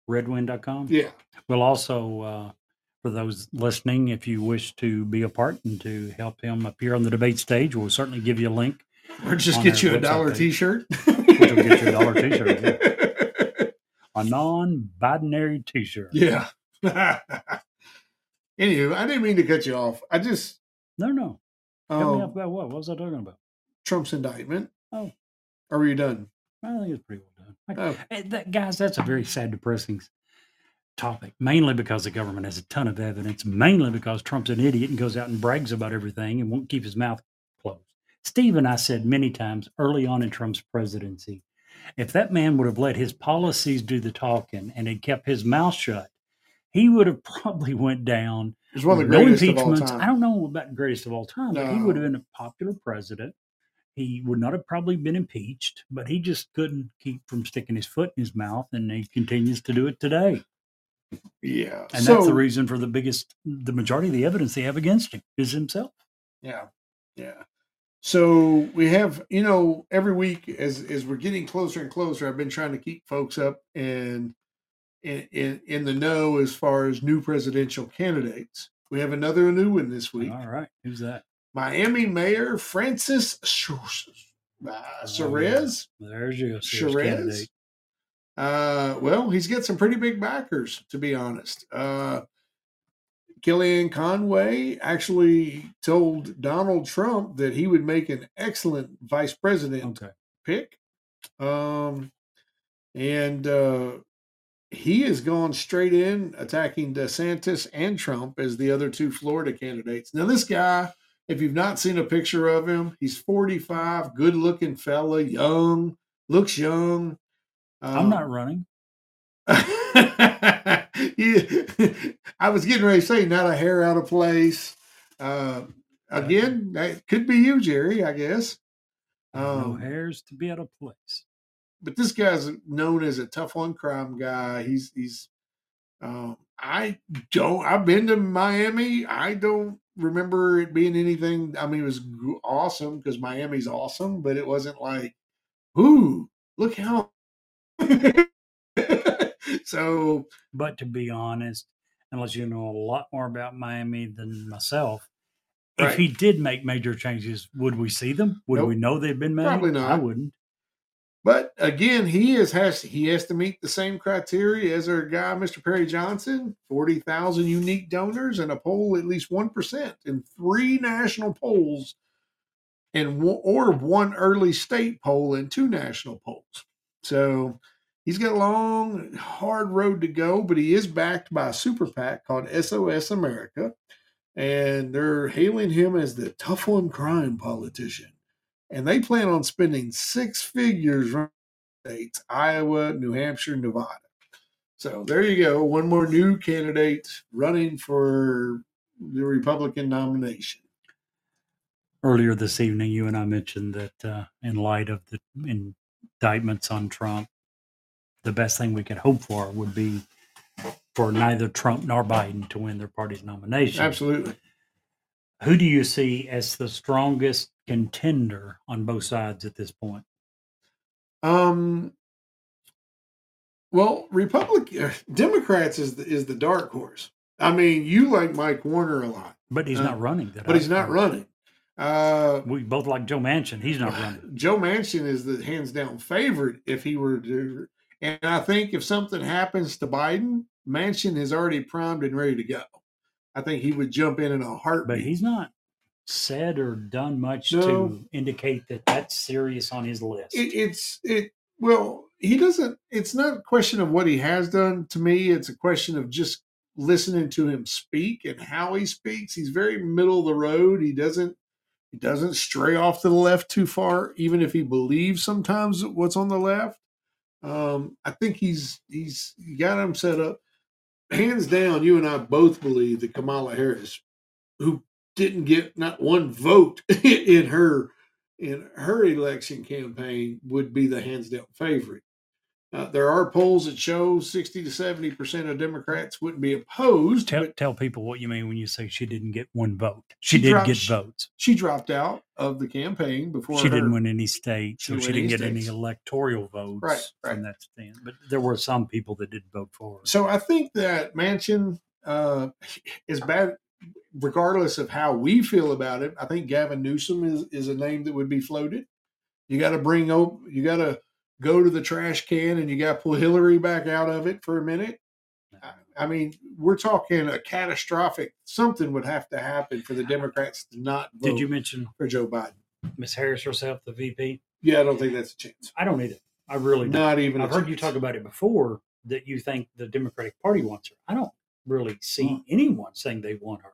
Redwind.com. Yeah. We'll also, uh, for those listening, if you wish to be a part and to help him appear on the debate stage, we'll certainly give you a link. Or just get you a dollar t shirt. Which will get you a dollar t-shirt. yeah. A non-binary t-shirt. yeah. Anywho, I didn't mean to cut you off. I just No, no. Tell me um, about what? What was I talking about? Trump's indictment. Oh. Are you done? I think it's pretty well done. I- Oh, that, guys, that's a very sad, depressing topic. Mainly because the government has a ton of evidence. Mainly because Trump's an idiot and goes out and brags about everything and won't keep his mouth closed. Steve and I said many times early on in Trump's presidency, if that man would have let his policies do the talking and had kept his mouth shut, he would have probably went down. it's one of the no greatest of all impeachments. time. I don't know about greatest of all time, but he would have been a popular president. He would not have probably been impeached, but he just couldn't keep from sticking his foot in his mouth, and he continues to do it today. Yeah. And so, that's the reason for the biggest, the majority of the evidence they have against him is himself. Yeah. Yeah. So we have, you know, every week as as we're getting closer and closer, I've been trying to keep folks up and in in, in the know as far as new presidential candidates. We have another new one this week. All right, who's that? Miami Mayor Francis Sh- uh, Perez. There's your Suarez? Uh, well, he's got some pretty big backers, to be honest. Uh, Kellyanne Conway actually told Donald Trump that he would make an excellent vice president Okay, pick. Um, and uh, he has gone straight in attacking DeSantis and Trump as the other two Florida candidates. Now, this guy, if you've not seen a picture of him, he's 45, good looking fella, young, looks young. I'm Um, not running. yeah, I was getting ready to say not a hair out of place. Uh, again, that could be you, Jerry. I guess. no Um, hairs to be out of place. but this guy's known as a tough on crime guy. He's he's. Um, I don't. I've been to Miami. I don't remember it being anything. I mean, it was awesome because Miami's awesome, but it wasn't like, ooh, look how. so But to be honest, unless you know a lot more about Miami than myself, Right. if he did make major changes, would we see them? Would Nope. we know they've been made? Probably not. I wouldn't. But again, he is has he has to meet the same criteria as our guy, Mr. Perry Johnson. Forty thousand unique donors and a poll at least one percent in three national polls, and or one early state poll and two national polls. So he's got a long, hard road to go, but he is backed by a super PAC called SOS America, and they're hailing him as the tough on crime politician and they plan on spending six figures running states Iowa, New Hampshire, Nevada. So there you go. One more new candidate running for the Republican nomination. Earlier this evening, you and I mentioned that uh, in light of the indictments on Trump, the best thing we could hope for would be for neither Trump nor Biden to win their party's nomination. Absolutely. Who do you see as the strongest contender on both sides at this point? Um. Well, Republican Democrats is the, is the dark horse. I mean, you like Mike Warner a lot, But he's Uh, not running. That but I- he's not running. Uh, We both like Joe Manchin. He's not running. Joe Manchin is the hands down favorite if he were to. And I think if something happens to Biden, Manchin is already primed and ready to go. I think he would jump in in a heartbeat. But he's not said or done much No. to indicate that that's serious on his list. it, it's it. Well, he doesn't. It's not a question of what he has done to me. It's a question of just listening to him speak and how he speaks. He's very middle of the road. He doesn't. He doesn't stray off to the left too far, even if he believes sometimes what's on the left. Um, I think he's he's he got him set up. Hands down, you and I both believe that Kamala Harris, who didn't get not one vote in her in her election campaign, would be the hands down favorite. Uh, there are polls that show sixty to seventy percent of Democrats wouldn't be opposed, tell, tell people what you mean when you say she didn't get one vote. She, She did dropped- get she- votes. she dropped out of the campaign before She didn't win any states, She so didn't she didn't get any electoral votes Right, from that stand. But there were some people that did vote for her. So I think that Manchin uh, is bad, regardless of how we feel about it. I think Gavin Newsom is, is a name that would be floated. You got to bring up, you got to go to the trash can and you got to pull Hillary back out of it for a minute. I- I mean, we're talking a catastrophic. Something would have to happen for the Democrats to not vote Did you mention for Joe Biden. Miss Harris herself, the VP? Yeah, I don't think that's a chance. I don't either. I really don't. Not even. I've heard you talk about it before that you think the Democratic Party wants her. I don't really see Mm. anyone saying they want her.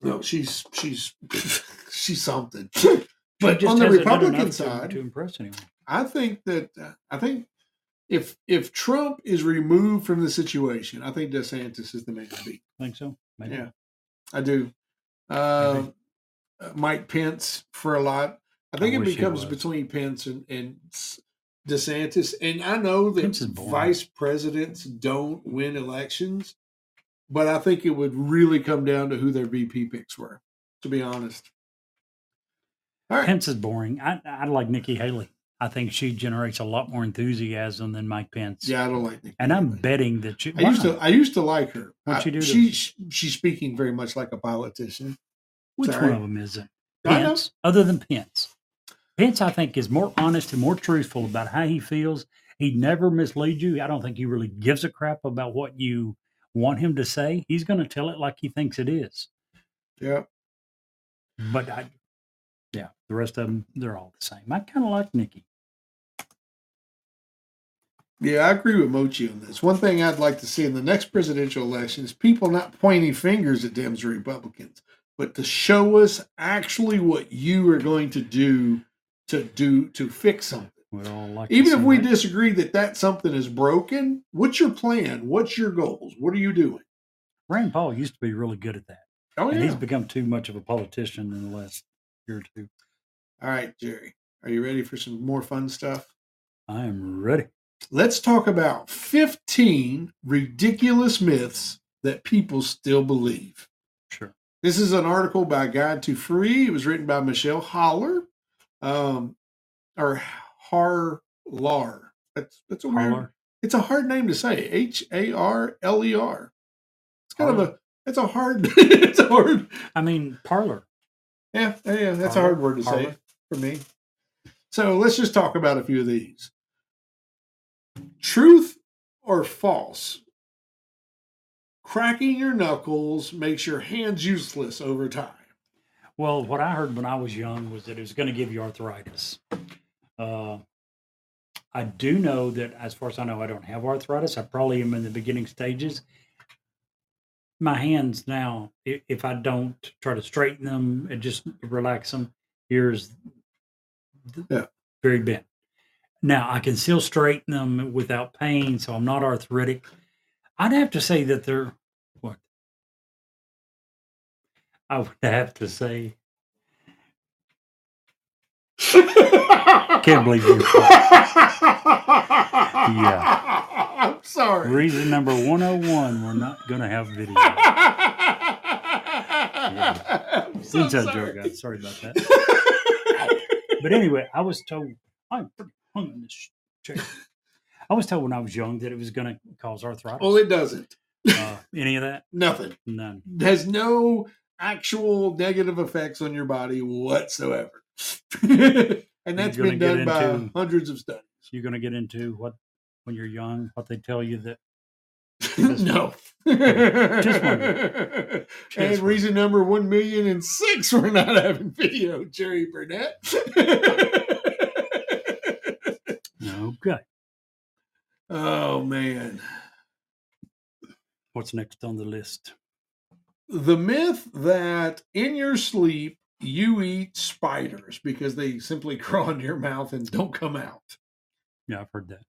No, she's she's she's something. But just on the Republican to- side, to impress anyone. I think that uh, I think if if Trump is removed from the situation, I think DeSantis is the man to beat. Think so? Maybe. Yeah. I do. Um, uh, Mike Pence for a lot. I think I it becomes between Pence and, and DeSantis. And I know that Pence is boring. vice presidents don't win elections, but I think it would really come down to who their VP picks were, to be honest. All right. Pence is boring. I, I like Nikki Haley. I think she generates a lot more enthusiasm than Mike Pence. Yeah, I don't like Nikki And I'm betting that she. I used to I used to like her. What'd she do She she's speaking very much like a politician. Which Sorry. one of them is it? Pence, other than Pence. Pence, I think, is more honest and more truthful about how he feels. He never misleads you. I don't think he really gives a crap about what you want him to say. He's going to tell it like he thinks it is. Yeah. But I, yeah, the rest of them, they're all the same. I kind of like Nikki. Yeah, I agree with Mochi on this. One thing I'd like to see in the next presidential election is people not pointing fingers at Dems or Republicans, but to show us actually what you are going to do to do to fix something. Like Even if we that. disagree that that something is broken, what's your plan? What's your goals? What are you doing? Rand Paul used to be really good at that, Oh and yeah. he's become too much of a politician in the last year or two. All right, Jerry. Are you ready for some more fun stuff? I am ready. Let's talk about 15 ridiculous myths that people still believe. Sure. This is an article by Guide to Free. It was written by Michelle Holler, um, or Harlar. That's that's a weird. Harlar. It's a hard name to say. H A R L E R. It's kind of a. It's a hard. it's a hard. I mean, parlor. Yeah, yeah. That's a hard word to say for me. So let's just talk about a few of these. Truth or false? Cracking your knuckles makes your hands useless over time. Well, what I heard when I was young was that it was going to give you arthritis. Uh, I do know that, as far as I know, I don't have arthritis. I probably am in the beginning stages. My hands now, if I don't try to straighten them and just relax them, here's Yeah. very bent. Now I can still straighten them without pain, so I'm not arthritic. I'd have to say that they're what I would have to say Can't believe you. Yeah. I'm sorry. reason number 101 we're not going to have video. I'm so Inside sorry. joke, guys. Sorry about that. But anyway, I was told I'm pretty hung in this chair. I was told when I was young that it was going to cause arthritis. well, it doesn't. uh, any of that? Nothing. None. has no actual negative effects on your body whatsoever. and that's been done by hundreds of studies. You're going to get into what when you're young, what they tell you that no. Just wondering. and reason number one million and six we're not having video, Jerry Burnett. Oh, okay. oh man. What's next on the list? the myth that in your sleep you eat spiders because they simply crawl into your mouth and don't come out. Yeah, I've heard that.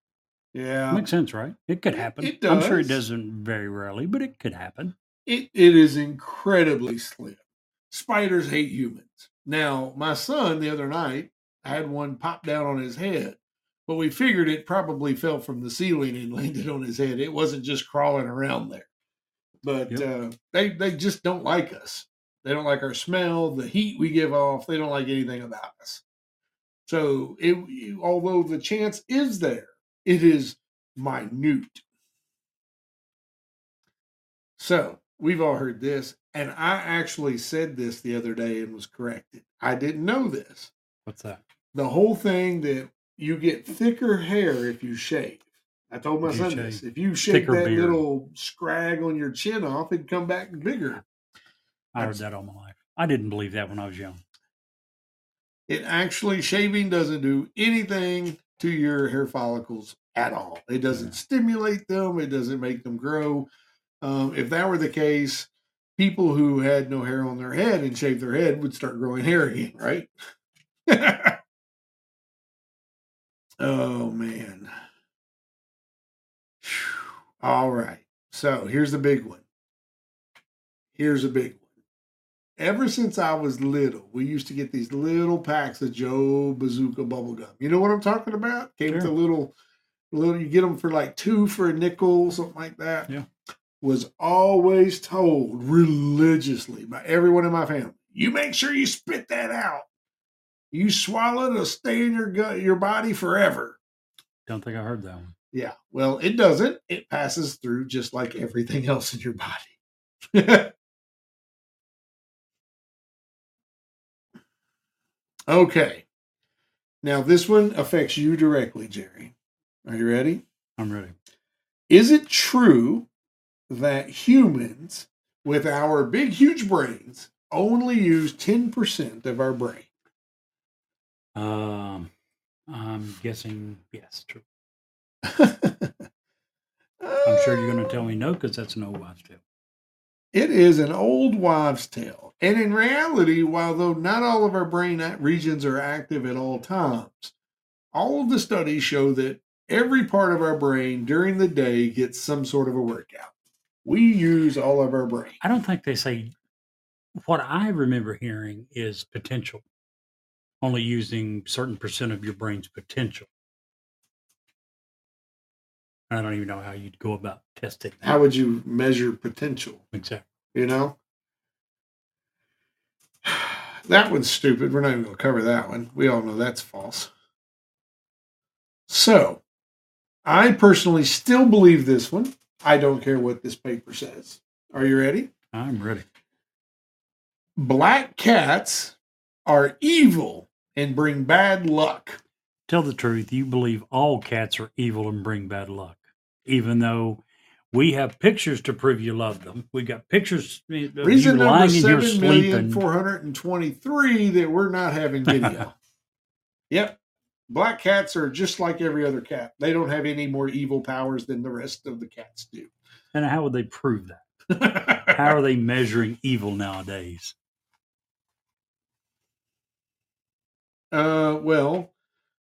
Yeah. Makes sense, right? It could happen. it I'm sure it does. doesn't very rarely, but it could happen. It, it is incredibly slim. Spiders hate humans. Now, my son the other night had one pop down on his head, but we figured it probably fell from the ceiling and landed on his head. It wasn't just crawling around there. But Yep. uh, they, they just don't like us. They don't like our smell, the heat we give off. They don't like anything about us. So, it, although the chance is there, it is minute. So we've all heard this, and I actually said this the other day and was corrected. I didn't know this. What's that? The whole thing that you get thicker hair if you shave. I told my son this. If you shave that beard. little scrag on your chin off, it'd come back bigger. I heard that all my life. I didn't believe that when I was young. It actually shaving doesn't do anything to your hair follicles at all. It doesn't Yeah. stimulate them. It doesn't make them grow. Um, if that were the case, people who had no hair on their head and shaved their head would start growing hair again, right? oh man. All right. So here's the big one. Here's a big one. Ever since I was little, we used to get these little packs of Joe Bazooka bubble gum. You know what I'm talking about? Came with a little, little. You get them for like two for a nickel, something like that. Yeah. Was always told religiously by everyone in my family. You make sure you spit that out. You swallow it, it'll stay in your gut, your body forever. Don't think I heard that one. Yeah. Well, it doesn't. It passes through just like everything else in your body. okay. Now, this one affects you directly, Jerry. Are you ready? I'm ready. Is it true that humans with our big, huge brains only use 10% of our brain? Um, I'm guessing yes. True. I'm I'm sure you're going to tell me no because that's an old wives' tale. It is an old wives' tale. And in reality, while though not all of our brain regions are active at all times, all of the studies show that every part of our brain during the day gets some sort of a workout. We use all of our brain. I don't think they say. What I remember hearing is potential, only using certain percent of your brain's potential. I don't even know how you'd go about testing that. How would you measure potential? exactly? You know? That one's stupid. We're not even going to cover that one. We all know that's false. So, I personally still believe this one. I don't care what this paper says. Are you ready? I'm ready. Black cats are evil and bring bad luck. Tell the truth. You believe all cats are evil and bring bad luck, even though we have pictures to prove you love them. We got pictures uh, of Reason number lying in your seven million four hundred and twenty-three that we're not having video. yep, black cats are just like every other cat. They don't have any more evil powers than the rest of the cats do. And how would they prove that? How are they measuring evil nowadays? Uh, well,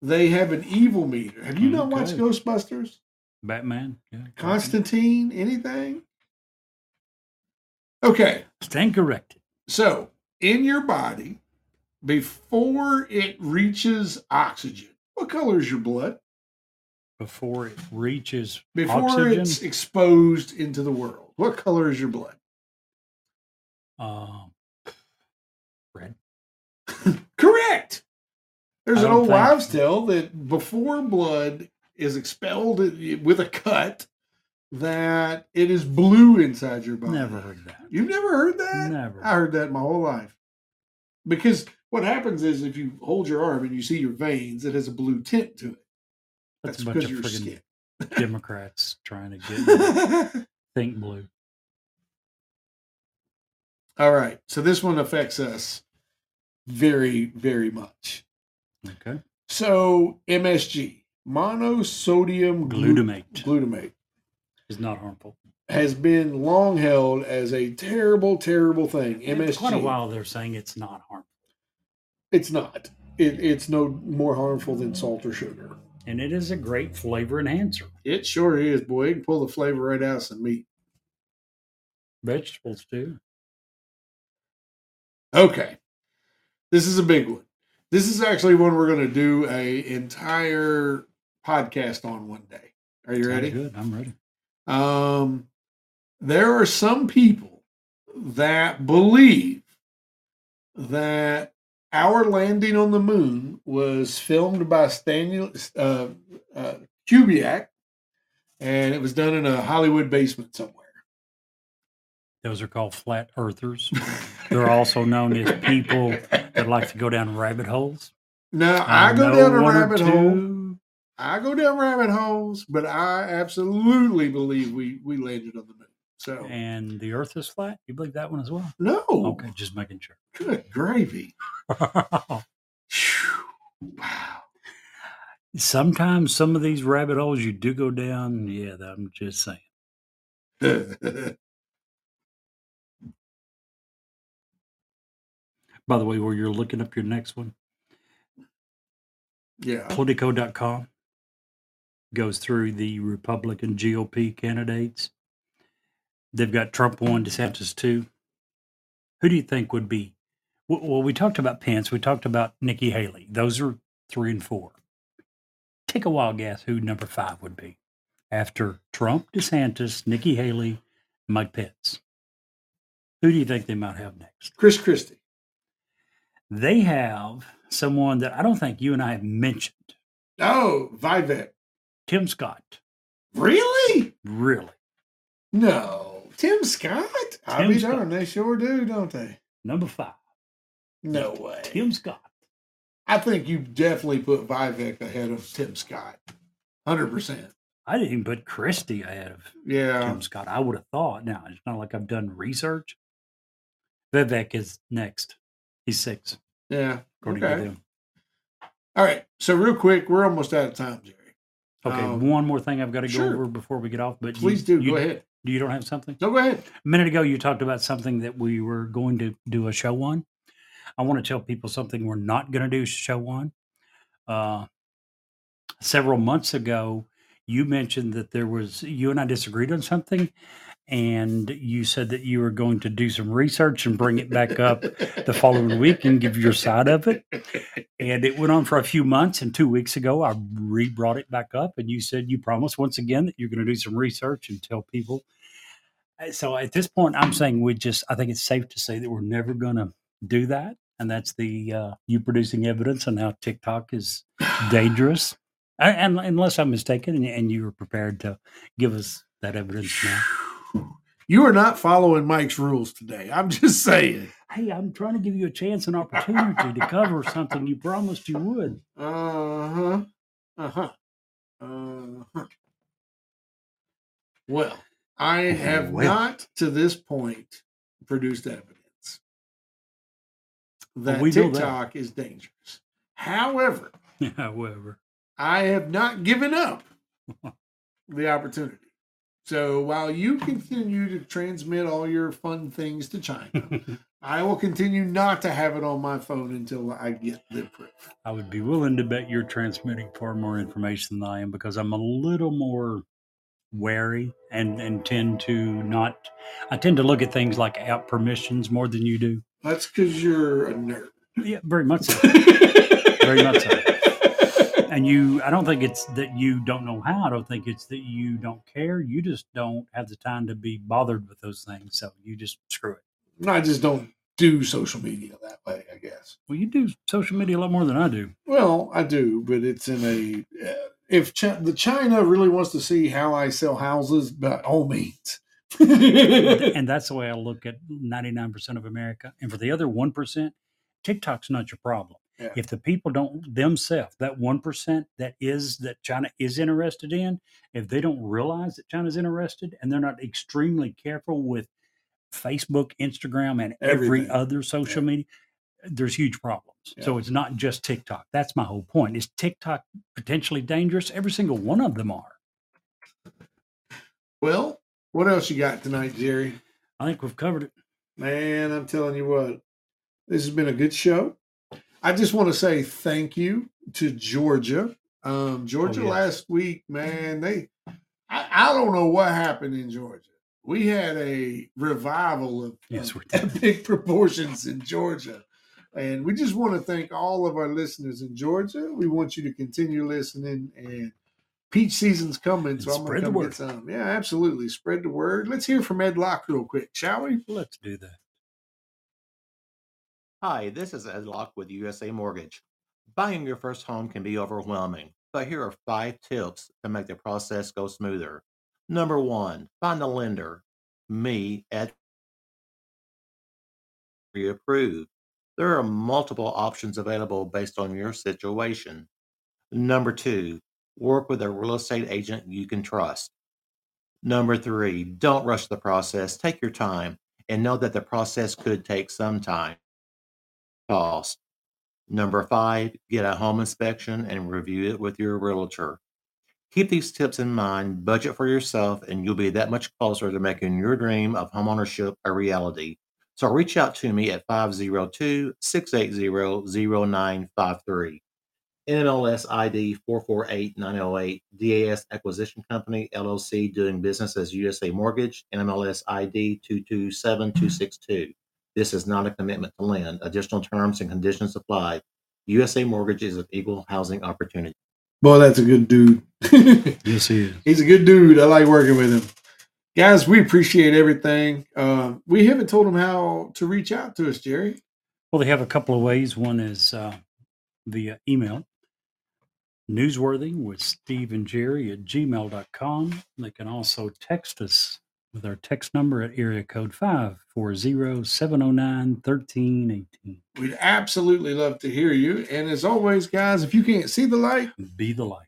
they have an evil meter. Have you not watched Ghostbusters? Batman? Yeah. Constantine? Anything? Okay, Stand corrected. so in your body, before it reaches oxygen, what color is your blood? Before it reaches Before oxygen, it's exposed into the world, what color is your blood? um, red. Correct. There's an old think- wives' tale that before blood is expelled with a cut, that it is blue inside your body. Never heard that. You've never heard that? Never. I heard that my whole life. Because what happens is if you hold your arm and you see your veins, it has a blue tint to it. That's, That's a bunch because of your skin. Democrats trying to get think blue. All right. So this one affects us very, very much. Okay. So MSG, monosodium Glutamate glutamate, is not harmful. has been long held as a terrible, terrible thing. And MSG. Quite a while, they're saying it's not harmful. It's not. It, it's no more harmful than salt or sugar. And it is a great flavor enhancer. It sure is, boy. You can pull the flavor right out of some meat. Vegetables too. Okay. This is a big one. This is actually one we're going to do a entire podcast on one day. Are you Sounds ready? Good. I'm ready. Um, there are some people that believe that our landing on the moon was filmed by Stanley uh, uh, Kubrick, and it was done in a Hollywood basement somewhere. Those are called flat earthers. They're also known as people that like to go down rabbit holes. Now I, go down a rabbit hole. I go down rabbit holes, but I absolutely believe we we landed on the moon. So And the Earth is flat. You believe that one as well? no, Okay, just making sure. good gravy. Wow. Sometimes some of these rabbit holes you do go down. Yeah, I'm just saying. By the way, where you're looking up your next one, yeah. Politico.com goes through the Republican GOP candidates. They've got Trump one, DeSantis two. Who do you think would be? Well, well, we talked about Pence. We talked about Nikki Haley. Those are three and four. Take a wild guess who number five would be after Trump, DeSantis, Nikki Haley, Mike Pence. Who do you think they might have next? Chris Christie. They have someone that I don't think you and I have mentioned. Oh, Vivek. Tim Scott. Really? Really? No. Tim Scott? I'll Tim be Scott. darned. They sure do, don't they? Number five. No way. Tim Scott. I think you definitely put Vivek ahead of Tim Scott. 100%. I didn't even put Christie ahead of Yeah. Tim Scott. I would have thought. Now, it's not like I've done research. Vivek is next. He's six, Yeah. according to them. All right. So, real quick, we're almost out of time, Jerry. Okay, Um, one more thing I've got to go sure. over before we get off. But you- Please do. You, go ahead. Do you don't have something? No, go ahead. A minute ago, you talked about something that we were going to do a show on. I want to tell people something we're not going to do show on. Uh, several months ago, you mentioned that there was, you and I disagreed on something, and you said that you were going to do some research and bring it back up the following week and give your side of it. And it went on for a few months. And two weeks ago, I re brought it back up. And you said you promised once again that you're going to do some research and tell people. Uh, So at this point, I'm saying we just, I think it's safe to say that we're never going to do that. And that's the uh, you producing evidence on how TikTok is dangerous. And unless I'm mistaken, and, and you were prepared to give us that evidence now. You are not following Mike's rules today. I'm just saying. Hey, I'm trying to give you a chance and opportunity to cover something you promised you would. Uh huh. Uh huh. Uh huh. Well, I have Well. not to this point produced evidence that we know that. TikTok is dangerous. However, However, I have not given up the opportunity. So while you continue to transmit all your fun things to China, I will continue not to have it on my phone until I get the proof. I would be willing to bet you're transmitting far more information than I am because I'm a little more wary and, and tend to not. I tend to look at things like app permissions more than you do. That's because you're a nerd. Yeah, very much so. Very much so. And you, I don't think it's that you don't know how. I don't think it's that you don't care. You just don't have the time to be bothered with those things. So you just screw it. I just don't do social media that way, I guess. Well, you do social media a lot more than I do. Well, I do, but it's in a. Uh, if Ch- the China really wants to see how I sell houses, by all means. and that's the way I look at 99% of America. And for the other 1%, TikTok's not your problem. Yeah. If the people don't themselves, that 1% that is that China is interested in, if they don't realize that China's interested and they're not extremely careful with Facebook, Instagram, and every other social media, there's huge problems. So it's not just TikTok. That's my whole point. Is TikTok potentially dangerous? Every single one of them are. well, what else you got tonight, Jerry? I think we've covered it. Man, I'm telling you what, this has been a good show. I just want to say thank you to Georgia. Um, Georgia Oh, last week, man, they I, I don't know what happened in Georgia. We had a revival of, Yes, of epic proportions in Georgia. And we just want to thank all of our listeners in Georgia. We want you to continue listening and peach season's coming, so I'm gonna come get some. Yeah, absolutely. Spread the word. Let's hear from Ed Locke real quick, shall we? Let's do that. Hi, this is Ed Locke with USA Mortgage. Buying your first home can be overwhelming, but here are five tips to make the process go smoother. Number one, find a lender. Me at approved. There are multiple options available based on your situation. Number two, Work with a real estate agent you can trust. Number three, don't rush the process. Take your time and know that the process could take some time. Cost. Number five, get a home inspection and review it with your realtor. Keep these tips in mind, budget for yourself, and you'll be that much closer to making your dream of homeownership a reality. So reach out to me at 502 680 0953. NMLS ID 448908, DAS Acquisition Company, LLC, doing business as USA Mortgage, NMLS ID 227262. This is not a commitment to lend. Additional terms and conditions apply. USA Mortgage is an equal housing opportunity. Boy, that's a good dude. Yes, he is. He's a good dude. I like working with him. Guys, we appreciate everything. Uh, we haven't told them how to reach out to us, Jerry. Well, they have a couple of ways. One is uh, via email, newsworthy with Steve and Jerry at gmail.com. They can also text us with our text number at area code 540 709 1318. We'd absolutely love to hear you. And as always, guys, if you can't see the light, Be the light.